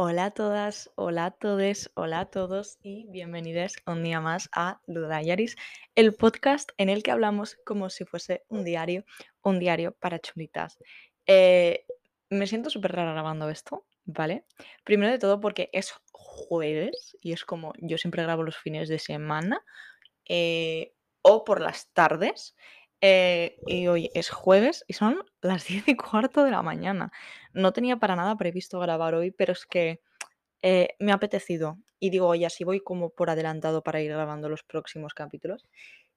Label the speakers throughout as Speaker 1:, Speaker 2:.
Speaker 1: Hola a todas, hola a todes, hola a todos y bienvenidos un día más a Ludayaris, el podcast en el que hablamos como si fuese un diario, un diario para chulitas. Eh, me siento súper rara grabando esto, ¿vale? Primero de todo porque es jueves y es como yo siempre grabo los fines de semana eh, o por las tardes. Eh, y hoy es jueves y son las 10 y cuarto de la mañana. No tenía para nada previsto grabar hoy, pero es que eh, me ha apetecido. Y digo, oye, así voy como por adelantado para ir grabando los próximos capítulos.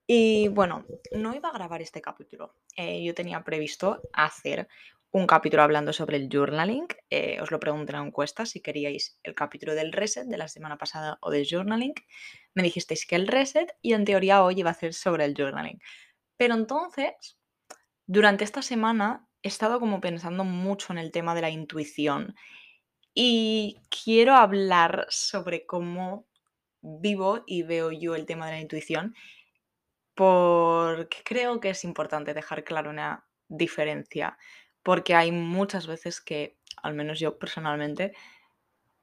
Speaker 1: Y bueno, no iba a grabar este capítulo. eh, yo tenía previsto hacer un capítulo hablando sobre el journaling. os lo pregunté en la encuesta si queríais el capítulo del reset de la semana pasada o del journaling. Me dijisteis que el reset y en teoría hoy iba a ser sobre el journaling. Pero entonces, durante esta semana he estado como pensando mucho en el tema de la intuición y quiero hablar sobre cómo vivo y veo yo el tema de la intuición porque creo que es importante dejar claro una diferencia, porque hay muchas veces que, al menos yo personalmente,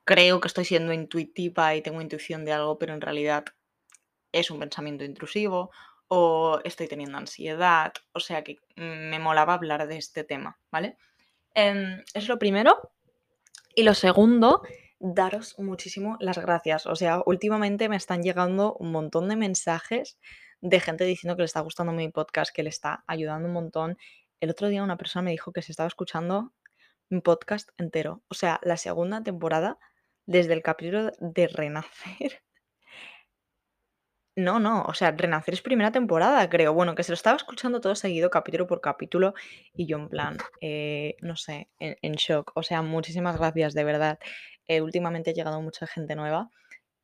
Speaker 1: creo que estoy siendo intuitiva y tengo intuición de algo, pero en realidad es un pensamiento intrusivo o estoy teniendo ansiedad, o sea que mm, me molaba hablar de este tema, ¿vale? Em, es lo primero. Y lo segundo, daros muchísimo las gracias. O sea, últimamente me están llegando un montón de mensajes de gente diciendo que le está gustando mi podcast, que le está ayudando un montón. El otro día una persona me dijo que se estaba escuchando mi podcast entero. O sea, la segunda temporada, desde el capítulo de Renacer. No, no, o sea, Renacer es primera temporada, creo. Bueno, que se lo estaba escuchando todo seguido, capítulo por capítulo, y yo en plan, eh, no sé, en, shock. O sea, muchísimas gracias, de verdad. Eh, últimamente ha llegado mucha gente nueva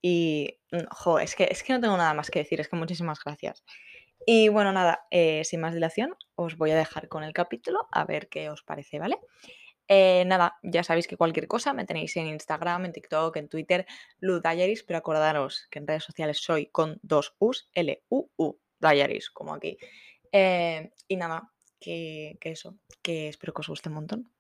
Speaker 1: y, mm, jo, es que, es que no tengo nada más que decir, es que muchísimas gracias. Y bueno, nada, eh, sin más dilación, os voy a dejar con el capítulo a ver qué os parece, ¿vale? Eh, nada, ya sabéis que cualquier cosa me tenéis en Instagram, en TikTok, en Twitter, Lu Diaries, pero acordaros que en redes sociales soy con dos U's, L-U-U, Diaries, como aquí. Eh, y nada, que, que eso, que espero que os guste un montón.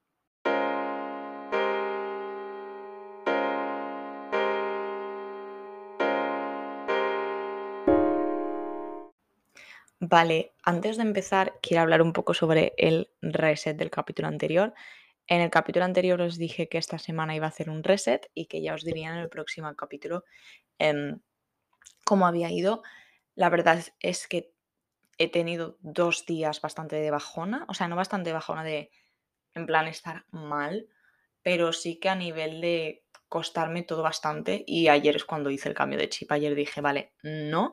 Speaker 1: Vale, antes de empezar, quiero hablar un poco sobre el reset del capítulo anterior. En el capítulo anterior os dije que esta semana iba a hacer un reset y que ya os diría en el próximo capítulo em, cómo había ido. La verdad es que he tenido dos días bastante de bajona, o sea, no bastante de bajona de en plan estar mal, pero sí que a nivel de costarme todo bastante y ayer es cuando hice el cambio de chip. Ayer dije, vale, no,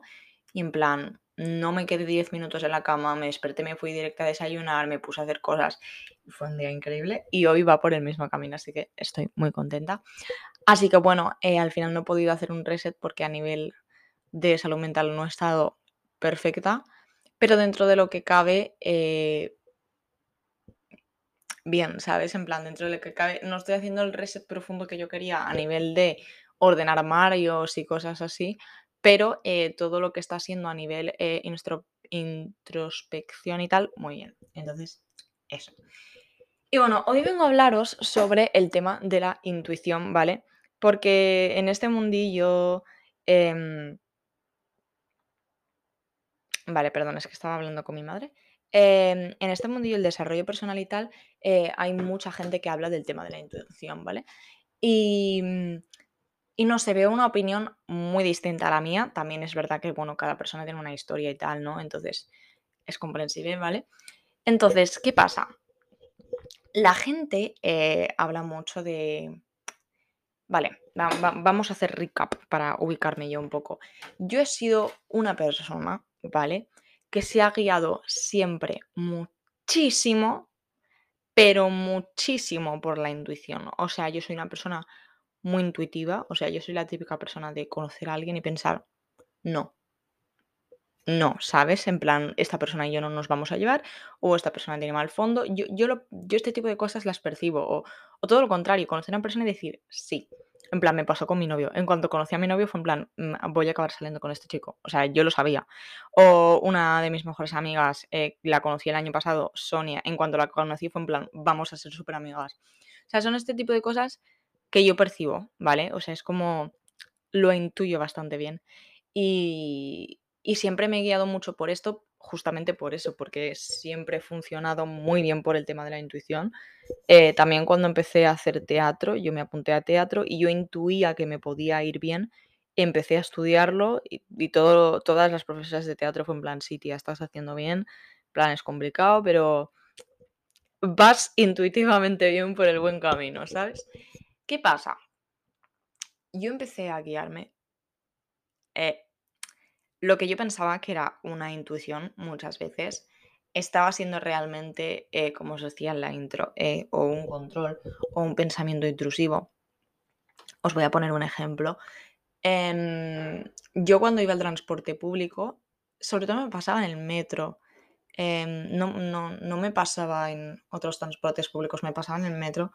Speaker 1: y en plan, no me quedé 10 minutos en la cama, me desperté, me fui directa a desayunar, me puse a hacer cosas. Fue un día increíble y hoy va por el mismo camino, así que estoy muy contenta. Así que bueno, eh, al final no he podido hacer un reset porque a nivel de salud mental no he estado perfecta, pero dentro de lo que cabe, eh, bien, ¿sabes? En plan, dentro de lo que cabe, no estoy haciendo el reset profundo que yo quería a nivel de ordenar armarios y cosas así, pero eh, todo lo que está haciendo a nivel eh, instro- introspección y tal, muy bien. Entonces, eso. Y bueno, hoy vengo a hablaros sobre el tema de la intuición, ¿vale? Porque en este mundillo... em, Vale, perdón, es que estaba hablando con mi madre. Em, en este mundillo del desarrollo personal y tal, eh, hay mucha gente que habla del tema de la intuición, ¿vale? Y, mm, y no sé, veo una opinión muy distinta a la mía. También es verdad que, bueno, cada persona tiene una historia y tal, ¿no? Entonces, es comprensible, ¿vale? Entonces, ¿qué pasa? La gente eh, habla mucho de... Vale, va- va- vamos a hacer recap para ubicarme yo un poco. Yo he sido una persona, ¿vale? Que se ha guiado siempre muchísimo, pero muchísimo por la intuición. O sea, yo soy una persona muy intuitiva, o sea, yo soy la típica persona de conocer a alguien y pensar, no, no, ¿sabes? En plan, esta persona y yo no nos vamos a llevar, o esta persona tiene mal fondo. Yo, yo, lo- yo este tipo de cosas las percibo, o, o todo lo contrario, conocer a una persona y decir, sí. En plan, me pasó con mi novio. En cuanto conocí a mi novio fue en plan, "Mm, voy a acabar saliendo con este chico. O sea, yo lo sabía. O una de mis mejores amigas, eh, la conocí el año pasado, Sonia. En cuanto la conocí fue en plan, vamos a ser súper amigas. O sea, son este tipo de cosas que yo percibo, ¿vale? O sea, es como lo intuyo bastante bien. Y, y siempre me he guiado mucho por esto, justamente por eso, porque siempre he funcionado muy bien por el tema de la intuición. Eh, también cuando empecé a hacer teatro, yo me apunté a teatro y yo intuía que me podía ir bien. Empecé a estudiarlo y, todo, todas las profesoras de teatro fue en plan, sí, tía, estás haciendo bien, plan es complicado, pero vas intuitivamente bien por el buen camino, ¿sabes? ¿Qué pasa? Yo empecé a guiarme. Eh, lo que yo pensaba que era una intuición muchas veces estaba siendo realmente, eh, como os decía en la intro, eh, o un control o un pensamiento intrusivo. Os voy a poner un ejemplo. Em, yo cuando iba al transporte público, sobre todo me pasaba en el metro. Em, no, no, me pasaba en otros transportes públicos, me pasaba en el metro.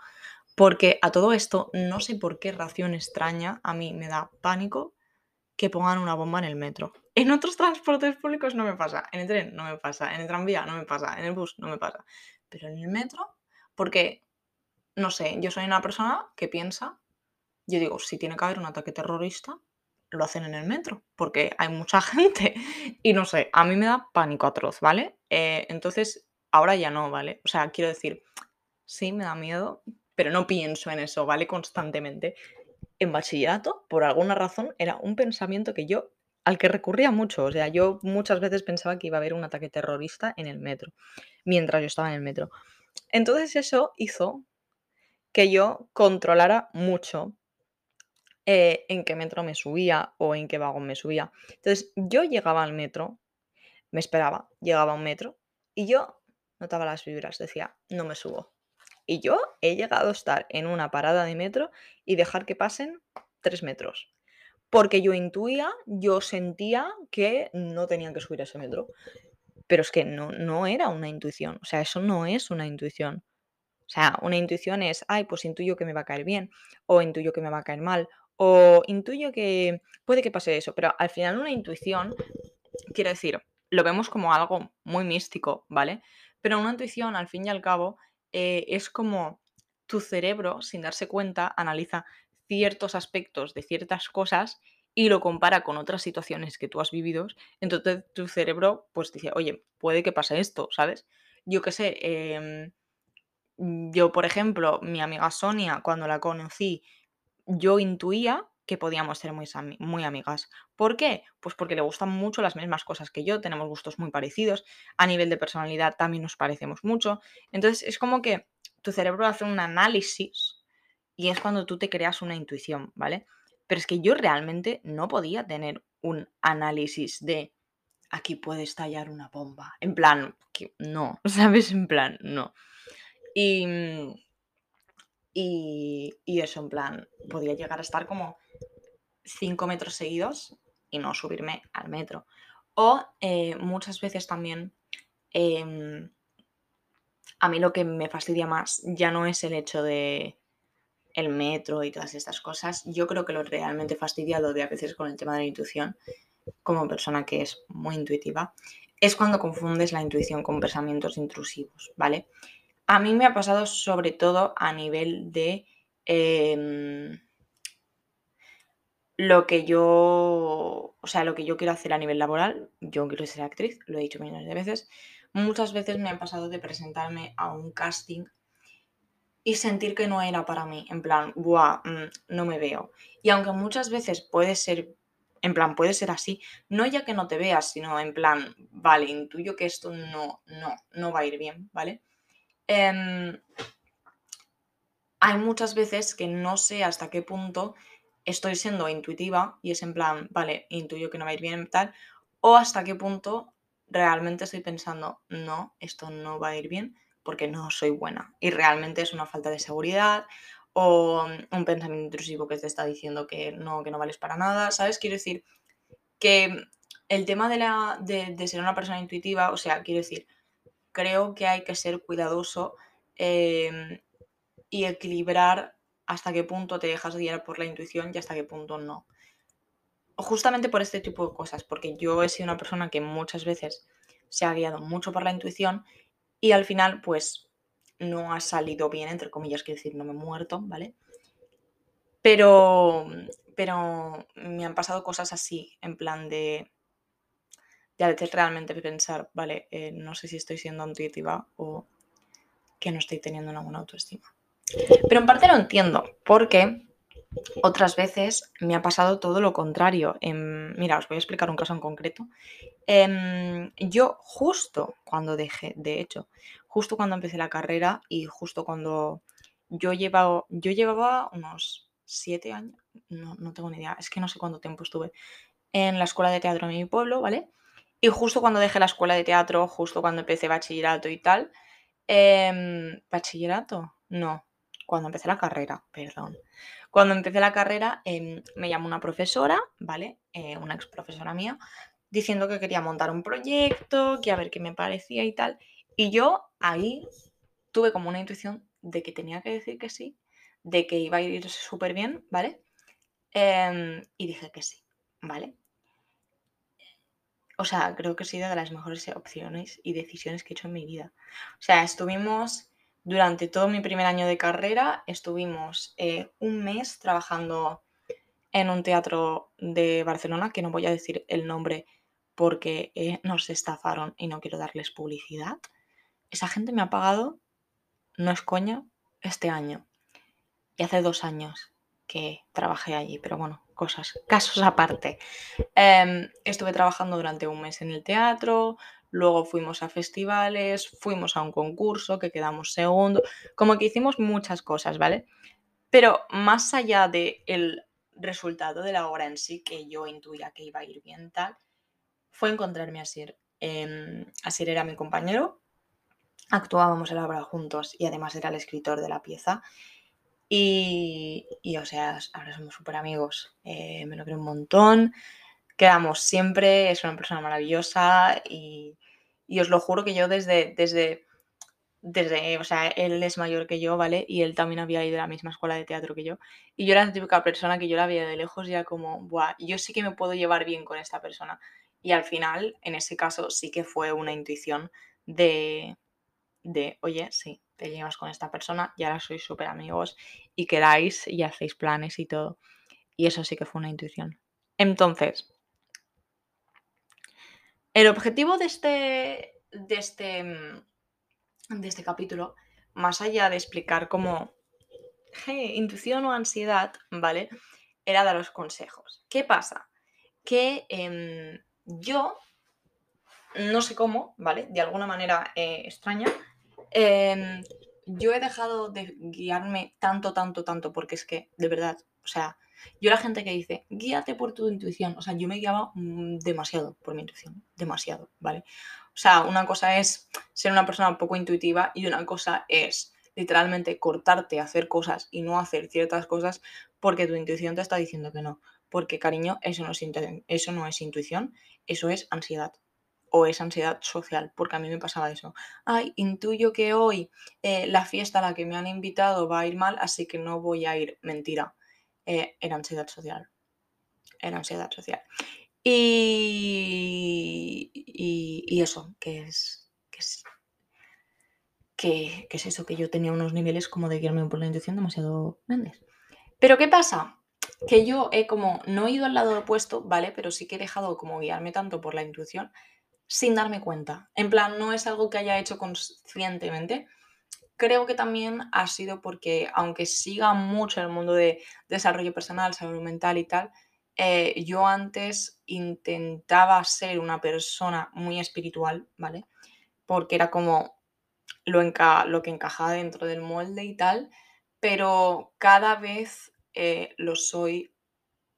Speaker 1: Porque a todo esto, no sé por qué ración extraña, a mí me da pánico que pongan una bomba en el metro. En otros transportes públicos no me pasa, en el tren no me pasa, en el tranvía no me pasa, en el bus no me pasa, pero en el metro, porque, no sé, yo soy una persona que piensa, yo digo, si tiene que haber un ataque terrorista, lo hacen en el metro, porque hay mucha gente y no sé, a mí me da pánico atroz, ¿vale? Eh, entonces, ahora ya no, ¿vale? O sea, quiero decir, sí, me da miedo, pero no pienso en eso, ¿vale? Constantemente en bachillerato, por alguna razón, era un pensamiento que yo, al que recurría mucho. O sea, yo muchas veces pensaba que iba a haber un ataque terrorista en el metro, mientras yo estaba en el metro. Entonces eso hizo que yo controlara mucho eh, en qué metro me subía o en qué vagón me subía. Entonces yo llegaba al metro, me esperaba, llegaba a un metro y yo notaba las vibras, decía, no me subo. Y yo he llegado a estar en una parada de metro y dejar que pasen tres metros. Porque yo intuía, yo sentía que no tenían que subir a ese metro. Pero es que no, no era una intuición. O sea, eso no es una intuición. O sea, una intuición es, ay, pues intuyo que me va a caer bien, o intuyo que me va a caer mal, o intuyo que puede que pase eso. Pero al final una intuición, quiero decir, lo vemos como algo muy místico, ¿vale? Pero una intuición, al fin y al cabo, eh, es como tu cerebro, sin darse cuenta, analiza ciertos aspectos de ciertas cosas y lo compara con otras situaciones que tú has vivido. Entonces tu cerebro pues dice, oye, puede que pase esto, ¿sabes? Yo qué sé, em, yo por ejemplo, mi amiga Sonia, cuando la conocí, yo intuía que podíamos ser muy, muy amigas. ¿Por qué? Pues porque le gustan mucho las mismas cosas que yo, tenemos gustos muy parecidos, a nivel de personalidad también nos parecemos mucho. Entonces es como que tu cerebro hace un análisis y es cuando tú te creas una intuición, ¿vale? Pero es que yo realmente no podía tener un análisis de aquí puede estallar una bomba. En plan, que no, ¿sabes? En plan, no. Y, y, y eso, en plan, podía llegar a estar como 5 metros seguidos y no subirme al metro. O eh, muchas veces también em, a mí lo que me fastidia más ya no es el hecho de el metro y todas estas cosas. Yo creo que lo realmente fastidiado de a veces con el tema de la intuición, como persona que es muy intuitiva, es cuando confundes la intuición con pensamientos intrusivos, ¿vale? A mí me ha pasado sobre todo a nivel de em, lo que yo, o sea, lo que yo quiero hacer a nivel laboral, yo quiero ser actriz, lo he dicho millones de veces, muchas veces me han pasado de presentarme a un casting y sentir que no era para mí, en plan, buah, mm, no me veo. Y aunque muchas veces puede ser, en plan, puede ser así, no ya que no te veas, sino en plan, vale, intuyo que esto no, no, no va a ir bien, ¿vale? Em, hay muchas veces que no sé hasta qué punto estoy siendo intuitiva y es en plan, vale, intuyo que no va a ir bien tal, o hasta qué punto realmente estoy pensando, no, esto no va a ir bien porque no soy buena y realmente es una falta de seguridad o un pensamiento intrusivo que te está diciendo que no, que no vales para nada, ¿sabes? Quiero decir que el tema de, la, de, ser una persona intuitiva, o sea, quiero decir, creo que hay que ser cuidadoso eh, y equilibrar hasta qué punto te dejas guiar por la intuición y hasta qué punto no. Justamente por este tipo de cosas, porque yo he sido una persona que muchas veces se ha guiado mucho por la intuición y al final pues no ha salido bien, entre comillas, quiero decir, no me he muerto, ¿vale? Pero, pero me han pasado cosas así, en plan de, de a veces realmente pensar, vale, eh, no sé si estoy siendo intuitiva o que no estoy teniendo una buena autoestima. Pero en parte lo entiendo, porque otras veces me ha pasado todo lo contrario. mira, os voy a explicar un caso en concreto. Em, yo justo cuando dejé, de hecho, justo cuando empecé la carrera y justo cuando yo llevaba, yo llevaba unos siete años, no, tengo ni idea, es que no sé cuánto tiempo estuve en la escuela de teatro en mi pueblo, ¿vale? Y justo cuando dejé la escuela de teatro, justo cuando empecé bachillerato y tal, em, ¿bachillerato? No, cuando empecé la carrera, perdón. Cuando empecé la carrera em, me llamó una profesora, ¿vale? Eh, una ex profesora mía, diciendo que quería montar un proyecto, que a ver qué me parecía y tal. Y yo ahí tuve como una intuición de que tenía que decir que sí, de que iba a ir súper bien, ¿vale? Em, y dije que sí, ¿vale? O sea, creo que ha sido de las mejores opciones y decisiones que he hecho en mi vida. O sea, estuvimos durante todo mi primer año de carrera, estuvimos eh, un mes trabajando en un teatro de Barcelona, que no voy a decir el nombre porque eh, nos estafaron y no quiero darles publicidad. Esa gente me ha pagado, no es coña, este año. Y hace dos años que trabajé allí, pero bueno, cosas, casos aparte. Em, estuve trabajando durante un mes en el teatro, luego fuimos a festivales, fuimos a un concurso que quedamos segundo, como que hicimos muchas cosas, ¿vale? Pero más allá del resultado de la obra en sí, que yo intuía que iba a ir bien tal, fue encontrarme a Sir. Eh, Asir era mi compañero, actuábamos en la obra juntos y además era el escritor de la pieza. Y, o sea, ahora somos súper amigos. Eh, me lo creo un montón. Quedamos siempre, es una persona maravillosa y, os lo juro que yo desde, desde, desde, o sea, él es mayor que yo, ¿vale? Y él también había ido a la misma escuela de teatro que yo. Y yo era la típica persona que yo la veía de lejos y era como, Buah, yo sí que me puedo llevar bien con esta persona. Y al final, en ese caso, sí que fue una intuición de, de oye, sí, te llevas con esta persona y ahora sois súper amigos y quedáis y hacéis planes y todo. Y eso sí que fue una intuición. Entonces, el objetivo de este, de este, mm, de este capítulo, más allá de explicar cómo, intuición o ansiedad, ¿vale? Era daros consejos. ¿Qué pasa? Que em, yo, no sé cómo, ¿vale? De alguna manera eh, extraña, em, yo he dejado de guiarme tanto, tanto, tanto, porque es que, de verdad, o sea, yo la gente que dice, guíate por tu intuición, o sea, yo me guiaba mm, demasiado por mi intuición, demasiado, ¿vale? O sea, una cosa es ser una persona poco intuitiva y una cosa es literalmente cortarte, hacer cosas y no hacer ciertas cosas porque tu intuición te está diciendo que no. Porque, cariño, eso no es, eso no es intuición, eso es ansiedad o es ansiedad social, porque a mí me pasaba eso. Ay, intuyo que hoy eh, la fiesta a la que me han invitado va a ir mal, así que no voy a ir. Mentira. Eh, era ansiedad social. Era ansiedad social. Y, y, eso, que es, que es que, es eso, que yo tenía unos niveles como de guiarme por la intuición demasiado grandes. Pero ¿qué pasa? Que yo he como, no he ido al lado opuesto, ¿vale? Pero sí que he dejado como guiarme tanto por la intuición sin darme cuenta. En plan, no es algo que haya hecho conscientemente, creo que también ha sido porque, aunque siga mucho el mundo de desarrollo personal, salud mental y tal, eh, yo antes intentaba ser una persona muy espiritual, ¿vale? Porque era como lo, lo que encajaba dentro del molde y tal, pero cada vez eh, lo soy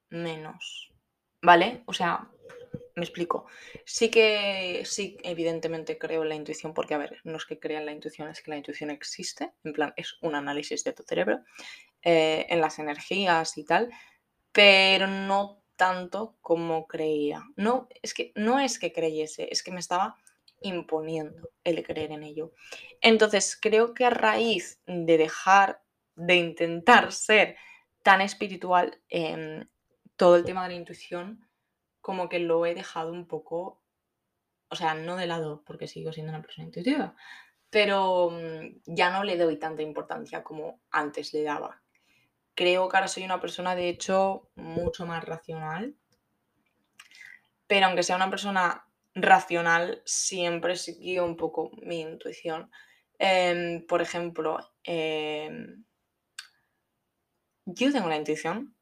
Speaker 1: menos, ¿vale? O sea, me explico. Sí que, sí, evidentemente creo en la intuición, porque, a ver, no es que crea en la intuición, es que la intuición existe, en plan, es un análisis de tu cerebro, eh, en las energías y tal, pero no tanto como creía. No, es que no es que creyese, es que me estaba imponiendo el creer en ello. Entonces, creo que a raíz de dejar de intentar ser tan espiritual, em, todo el tema de la intuición como que lo he dejado un poco, o sea, no de lado, porque sigo siendo una persona intuitiva, pero mm, ya no le doy tanta importancia como antes le daba. creo que ahora soy una persona, de hecho, mucho más racional. Pero aunque sea una persona racional, siempre siguió un poco mi intuición. Em, por ejemplo, em, yo tengo la intuición.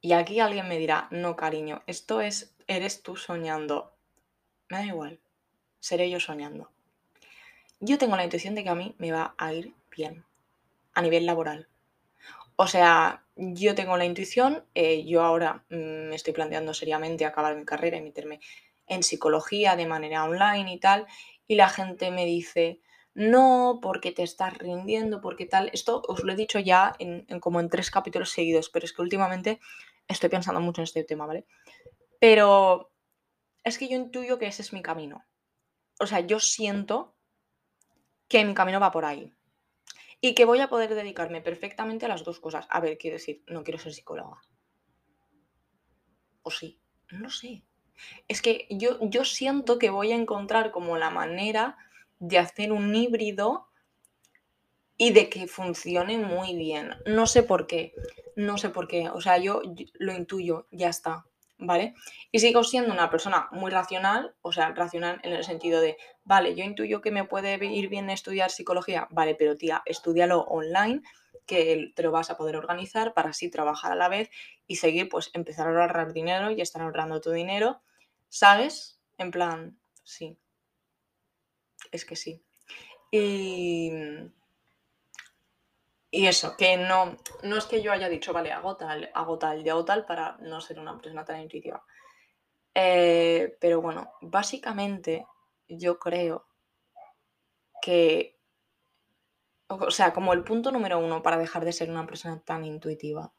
Speaker 1: Y aquí alguien me dirá, no, cariño, esto es, eres tú soñando. Me da igual, seré yo soñando. Yo tengo la intuición de que a mí me va a ir bien a nivel laboral. O sea, yo tengo la intuición, eh, yo ahora mm, me estoy planteando seriamente acabar mi carrera y meterme en psicología de manera online y tal, y la gente me dice, no, porque te estás rindiendo, porque tal. Esto os lo he dicho ya en, como en tres capítulos seguidos, pero es que últimamente estoy pensando mucho en este tema, ¿vale? Pero es que yo intuyo que ese es mi camino. O sea, yo siento que mi camino va por ahí y que voy a poder dedicarme perfectamente a las dos cosas. A ver, quiero decir, no quiero ser psicóloga. ¿O sí? No sé. Es que yo, yo siento que voy a encontrar como la manera de hacer un híbrido y de que funcione muy bien. No sé por qué. No sé por qué. O sea, yo lo intuyo, ya está. ¿vale? Y sigo siendo una persona muy racional, o sea, racional en el sentido de, vale, yo intuyo que me puede ir bien estudiar psicología, vale, pero tía, estudialo online, que te lo vas a poder organizar para así trabajar a la vez y seguir, pues, empezar a ahorrar dinero y estar ahorrando tu dinero, ¿sabes? En plan, sí. Es que sí. Y y eso, que no, no es que yo haya dicho, vale, hago tal, hago tal y hago tal para no ser una persona tan intuitiva. Eh, pero bueno, básicamente yo creo que, o sea, como el punto número uno para dejar de ser una persona tan intuitiva,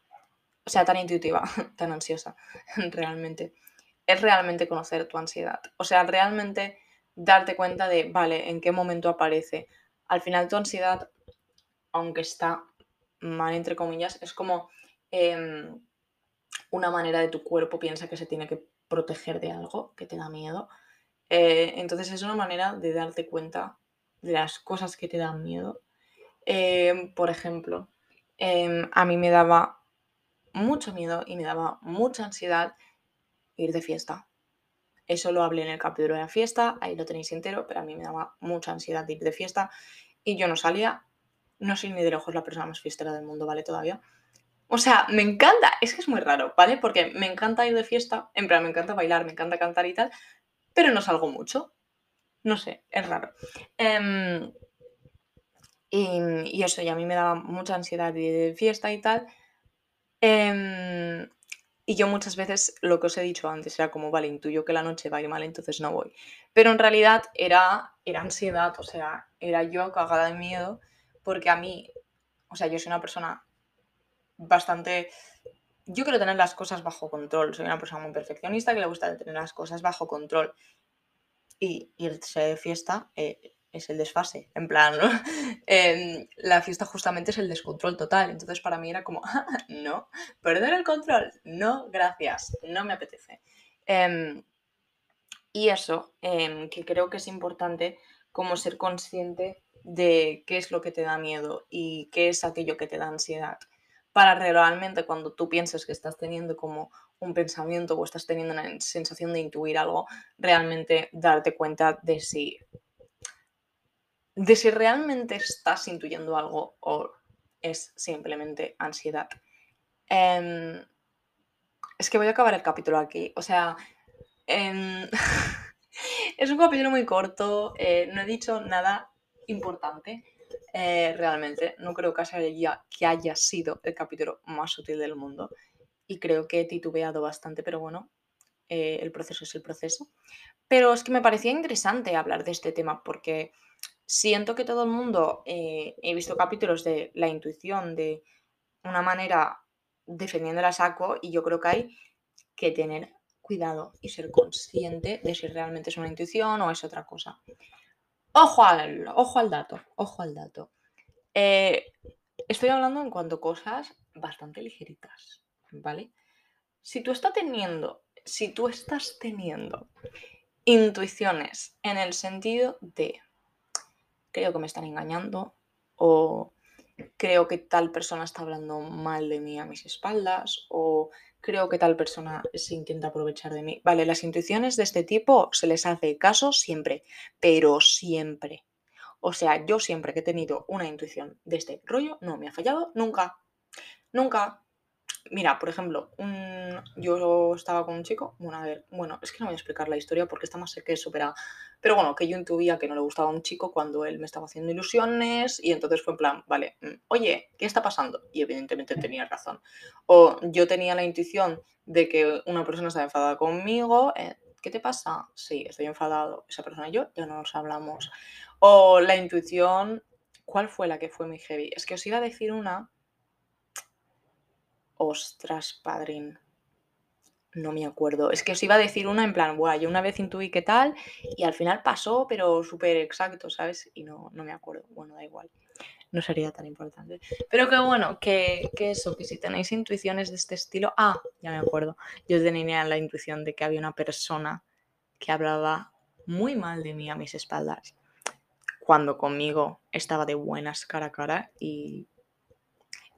Speaker 1: o sea, tan intuitiva, tan ansiosa, realmente, es realmente conocer tu ansiedad. O sea, realmente darte cuenta de, vale, en qué momento aparece. Al final tu ansiedad aunque está mal entre comillas, es como em, una manera de tu cuerpo piensa que se tiene que proteger de algo que te da miedo. Eh, entonces es una manera de darte cuenta de las cosas que te dan miedo. Em, por ejemplo, em, a mí me daba mucho miedo y me daba mucha ansiedad ir de fiesta. Eso lo hablé en el capítulo de la fiesta, ahí lo tenéis entero, pero a mí me daba mucha ansiedad ir de fiesta y yo no salía no soy ni de lejos la persona más fiestera del mundo, ¿vale? Todavía. O sea, me encanta, es que es muy raro, ¿vale? Porque me encanta ir de fiesta, en plan, me encanta bailar, me encanta cantar y tal, pero no salgo mucho. No sé, es raro. Em, y, eso, y a mí me daba mucha ansiedad de, fiesta y tal. Em, y yo muchas veces lo que os he dicho antes era como, vale, intuyo que la noche va a ir mal, entonces no voy. Pero en realidad era, era ansiedad, o sea, era yo cagada de miedo porque a mí, o sea, yo soy una persona bastante... Yo quiero tener las cosas bajo control, soy una persona muy perfeccionista que le gusta tener las cosas bajo control. Y irse de fiesta eh, es el desfase, en plan, ¿no? Em, la fiesta justamente es el descontrol total, entonces para mí era como, no, perder el control, no, gracias, no me apetece. Em, y eso, em, que creo que es importante como ser consciente de qué es lo que te da miedo y qué es aquello que te da ansiedad. Para realmente cuando tú pienses que estás teniendo como un pensamiento o estás teniendo una sensación de intuir algo, realmente darte cuenta de si, de si realmente estás intuyendo algo o es simplemente ansiedad. Em, es que voy a acabar el capítulo aquí. O sea, em, es un capítulo muy corto, eh, no he dicho nada importante. Eh, realmente, no creo que haya, que haya sido el capítulo más útil del mundo y creo que he titubeado bastante, pero bueno, eh, el proceso es el proceso. Pero es que me parecía interesante hablar de este tema porque siento que todo el mundo, eh, he visto capítulos de la intuición de una manera defendiendo a saco y yo creo que hay que tener cuidado y ser consciente de si realmente es una intuición o es otra cosa. Ojo al, ojo al dato, ojo al dato. Eh, estoy hablando en cuanto a cosas bastante ligeritas, ¿vale? Si tú estás teniendo, si tú estás teniendo intuiciones en el sentido de creo que me están engañando o creo que tal persona está hablando mal de mí a mis espaldas o creo que tal persona se intenta aprovechar de mí. Vale, las intuiciones de este tipo se les hace caso siempre, pero siempre. O sea, yo siempre que he tenido una intuición de este rollo, no me ha fallado nunca. Nunca. Mira, por ejemplo, yo estaba con un chico, bueno, a ver, bueno, es que no voy a explicar la historia porque está más que superada, pero bueno, que yo intuía que no le gustaba a un chico cuando él me estaba haciendo ilusiones y entonces fue en plan, vale, mm, oye, ¿qué está pasando? Y evidentemente tenía razón. O yo tenía la intuición de que una persona estaba enfadada conmigo, eh, ¿qué te pasa? Sí, estoy enfadado, esa persona y yo ya no nos hablamos. O la intuición, ¿cuál fue la que fue mi heavy? Es que os iba a decir una Ostras, padrín. No me acuerdo. Es que os iba a decir una en plan, guay, yo una vez intuí qué tal y al final pasó, pero súper exacto, ¿sabes? Y no, no me acuerdo. Bueno, da igual. No sería tan importante. Pero que bueno, que, que eso, que si tenéis intuiciones de este estilo. Ah, ya me acuerdo. Yo tenía la intuición de que había una persona que hablaba muy mal de mí a mis espaldas. Cuando conmigo estaba de buenas cara a cara y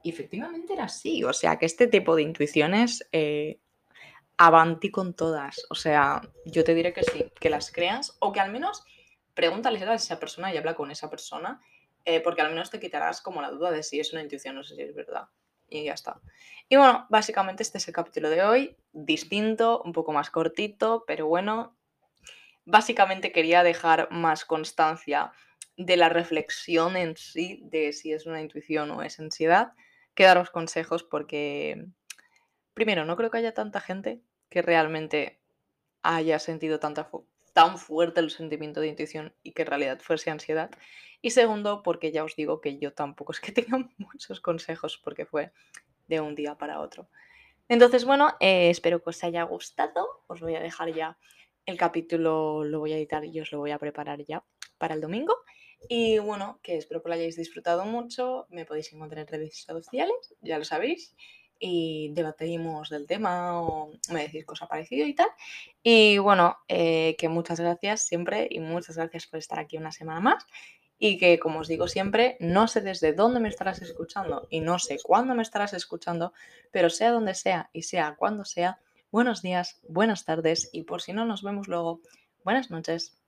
Speaker 1: y efectivamente era así. O sea, que este tipo de intuiciones eh, avanti con todas. O sea, yo te diré que sí, que las creas o que al menos pregúntale a esa persona y habla con esa persona, eh, porque al menos te quitarás como la duda de si es una intuición, no sé si es verdad. Y ya está. Y bueno, básicamente este es el capítulo de hoy, distinto, un poco más cortito, pero bueno, básicamente quería dejar más constancia de la reflexión en sí, de si es una intuición o es ansiedad que daros consejos porque, primero, no creo que haya tanta gente que realmente haya sentido tanta tan fuerte el sentimiento de intuición y que en realidad fuese ansiedad. Y segundo, porque ya os digo que yo tampoco es que tenga muchos consejos porque fue de un día para otro. Entonces, bueno, eh, espero que os haya gustado. Os voy a dejar ya el capítulo, lo voy a editar y os lo voy a preparar ya para el domingo. Y bueno, que espero que lo hayáis disfrutado mucho. Me podéis encontrar en redes sociales, ya lo sabéis. Y debatimos del tema o me decís cosa parecida y tal. Y bueno, eh, que muchas gracias siempre y muchas gracias por estar aquí una semana más. Y que, como os digo siempre, no sé desde dónde me estarás escuchando y no sé cuándo me estarás escuchando, pero sea donde sea y sea cuando sea, buenos días, buenas tardes y por si no nos vemos luego, buenas noches.